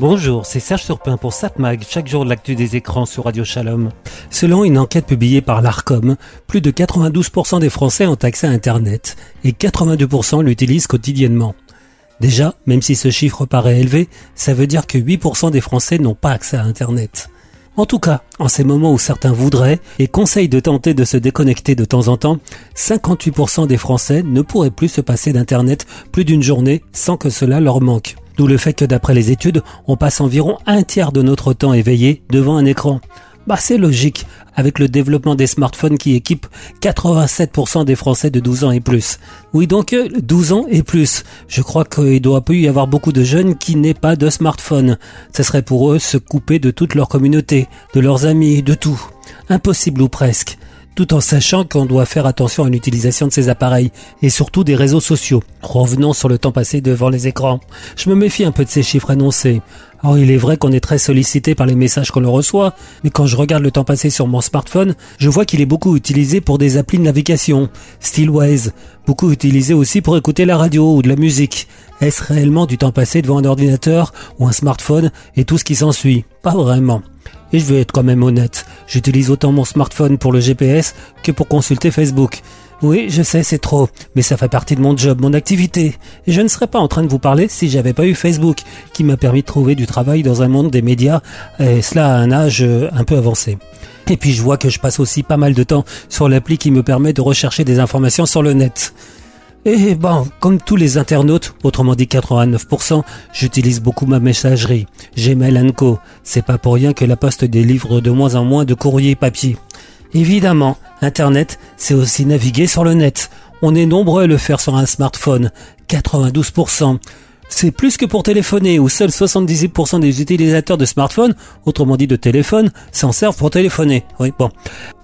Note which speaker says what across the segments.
Speaker 1: Bonjour, c'est Serge Surpin pour SatMag, chaque jour de l'actu des écrans sur Radio Shalom. Selon une enquête publiée par l'ARCOM, plus de 92% des Français ont accès à Internet et 82% l'utilisent quotidiennement. Déjà, même si ce chiffre paraît élevé, ça veut dire que 8% des Français n'ont pas accès à Internet. En tout cas, en ces moments où certains voudraient et conseillent de tenter de se déconnecter de temps en temps, 58% des Français ne pourraient plus se passer d'Internet plus d'une journée sans que cela leur manque. D'où le fait que d'après les études, on passe environ un tiers de notre temps éveillé devant un écran. Bah c'est logique, avec le développement des smartphones qui équipent 87% des Français de 12 ans et plus. Oui donc 12 ans et plus. Je crois qu'il doit y avoir beaucoup de jeunes qui n'aient pas de smartphone. Ce serait pour eux se couper de toute leur communauté, de leurs amis, de tout. Impossible ou presque tout en sachant qu'on doit faire attention à l'utilisation de ces appareils et surtout des réseaux sociaux. Revenons sur le temps passé devant les écrans. Je me méfie un peu de ces chiffres annoncés. Alors il est vrai qu'on est très sollicité par les messages qu'on reçoit, mais quand je regarde le temps passé sur mon smartphone, je vois qu'il est beaucoup utilisé pour des applis de navigation, Steelways, beaucoup utilisé aussi pour écouter la radio ou de la musique. Est-ce réellement du temps passé devant un ordinateur ou un smartphone et tout ce qui s'ensuit? Pas vraiment. Et je veux être quand même honnête, j'utilise autant mon smartphone pour le GPS que pour consulter Facebook. Oui, je sais, c'est trop, mais ça fait partie de mon job, mon activité. Et je ne serais pas en train de vous parler si j'avais pas eu Facebook, qui m'a permis de trouver du travail dans un monde des médias, et cela à un âge euh, un peu avancé. Et puis je vois que je passe aussi pas mal de temps sur l'appli qui me permet de rechercher des informations sur le net. Et bon, comme tous les internautes, autrement dit 89%, j'utilise beaucoup ma messagerie, Gmail Co. C'est pas pour rien que la poste délivre de moins en moins de courriers papier. Évidemment, Internet, c'est aussi naviguer sur le net. On est nombreux à le faire sur un smartphone, 92%. C'est plus que pour téléphoner, où seuls 78% des utilisateurs de smartphones, autrement dit de téléphone, s'en servent pour téléphoner. Oui, bon.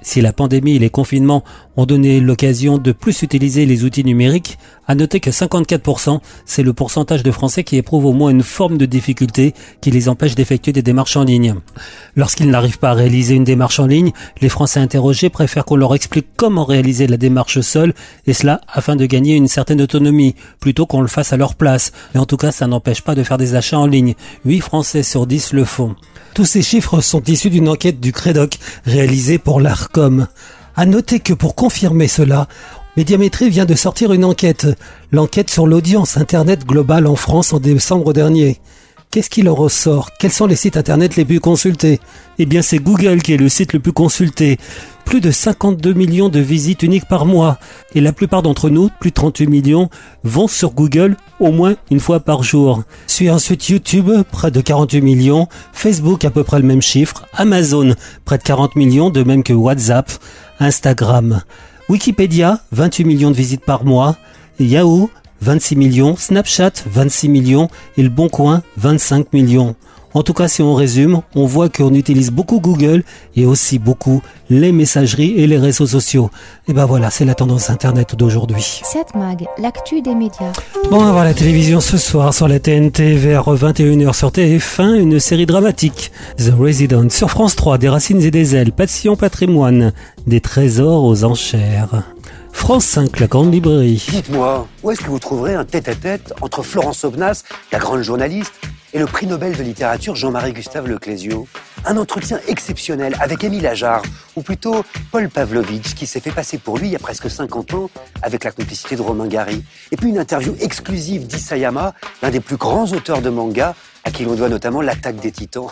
Speaker 1: Si la pandémie et les confinements ont donné l'occasion de plus utiliser les outils numériques, à noter que 54%, c'est le pourcentage de Français qui éprouvent au moins une forme de difficulté qui les empêche d'effectuer des démarches en ligne. Lorsqu'ils n'arrivent pas à réaliser une démarche en ligne, les Français interrogés préfèrent qu'on leur explique comment réaliser la démarche seule, et cela afin de gagner une certaine autonomie, plutôt qu'on le fasse à leur place. Cas, ça n'empêche pas de faire des achats en ligne. 8 Français sur 10 le font. Tous ces chiffres sont issus d'une enquête du Crédoc réalisée pour l'ARCOM. À noter que pour confirmer cela, Médiamétrie vient de sortir une enquête, l'enquête sur l'audience Internet globale en France en décembre dernier. Qu'est-ce qu'il en ressort? Quels sont les sites internet les plus consultés? Eh bien c'est Google qui est le site le plus consulté. Plus de 52 millions de visites uniques par mois. Et la plupart d'entre nous, plus de 38 millions, vont sur Google au moins une fois par jour. Suit ensuite YouTube, près de 48 millions, Facebook à peu près le même chiffre, Amazon, près de 40 millions, de même que WhatsApp, Instagram. Wikipédia, 28 millions de visites par mois, Yahoo, 26 millions, Snapchat 26 millions et Le Bon Coin 25 millions. En tout cas, si on résume, on voit qu'on utilise beaucoup Google et aussi beaucoup les messageries et les réseaux sociaux. Et ben voilà, c'est la tendance Internet d'aujourd'hui.
Speaker 2: 7 Mag, l'actu des médias.
Speaker 1: Bon, on va voir la télévision ce soir sur la TNT vers 21h sur TF1, une série dramatique. The Resident. Sur France 3, des racines et des ailes, passion patrimoine, des trésors aux enchères. France 5, la grande librairie.
Speaker 3: Dites-moi, où est-ce que vous trouverez un tête-à-tête entre Florence Aubenas, la grande journaliste, et le prix Nobel de littérature Jean-Marie Gustave Leclésio Un entretien exceptionnel avec Émile Ajar, ou plutôt Paul Pavlovitch, qui s'est fait passer pour lui il y a presque 50 ans avec la complicité de Romain Gary. Et puis une interview exclusive d'Isayama, l'un des plus grands auteurs de manga, à qui l'on doit notamment l'attaque des titans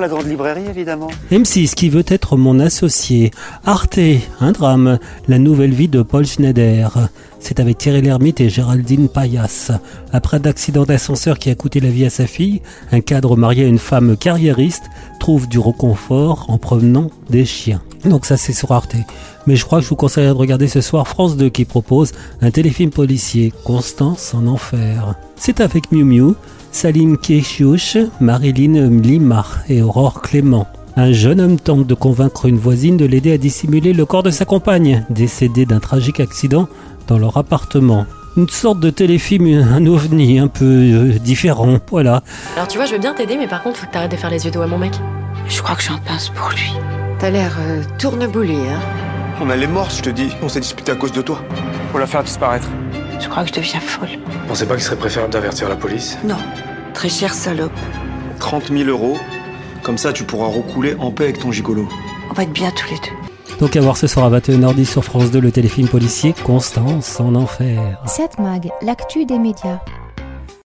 Speaker 3: la grande librairie, évidemment.
Speaker 1: M6 qui veut être mon associé. Arte, un drame. La nouvelle vie de Paul Schneider. C'est avec Thierry Lhermitte et Géraldine Payas. Après d'accident d'ascenseur qui a coûté la vie à sa fille, un cadre marié à une femme carriériste trouve du reconfort en provenant des chiens. Donc ça c'est sur Arte. Mais je crois que je vous conseillerais de regarder ce soir France 2 qui propose un téléfilm policier, Constance en enfer. C'est avec Miu Miu, Salim Keshiouch, Marilyn Limar et Aurore Clément. Un jeune homme tente de convaincre une voisine de l'aider à dissimuler le corps de sa compagne, décédée d'un tragique accident dans leur appartement. Une sorte de téléfilm, un ovni un peu euh, différent, voilà.
Speaker 4: Alors tu vois, je veux bien t'aider, mais par contre, faut que t'arrêtes de faire les yeux doux à mon mec.
Speaker 5: Je crois que j'en pince pour lui.
Speaker 6: T'as l'air euh, tourneboulé, hein
Speaker 7: On a les morts, je te dis. On s'est disputé à cause de toi.
Speaker 8: Faut la faire disparaître.
Speaker 5: Je crois que je deviens folle.
Speaker 9: Pensez pas qu'il serait préférable d'avertir la police
Speaker 5: Non. Très chère salope.
Speaker 7: 30 000 euros. Comme ça, tu pourras recouler en paix avec ton gigolo.
Speaker 5: On va être bien tous les deux.
Speaker 1: Donc à voir ce soir à 21h10 sur France 2 le téléfilm policier Constance en enfer.
Speaker 2: Cette mag, l'actu des médias.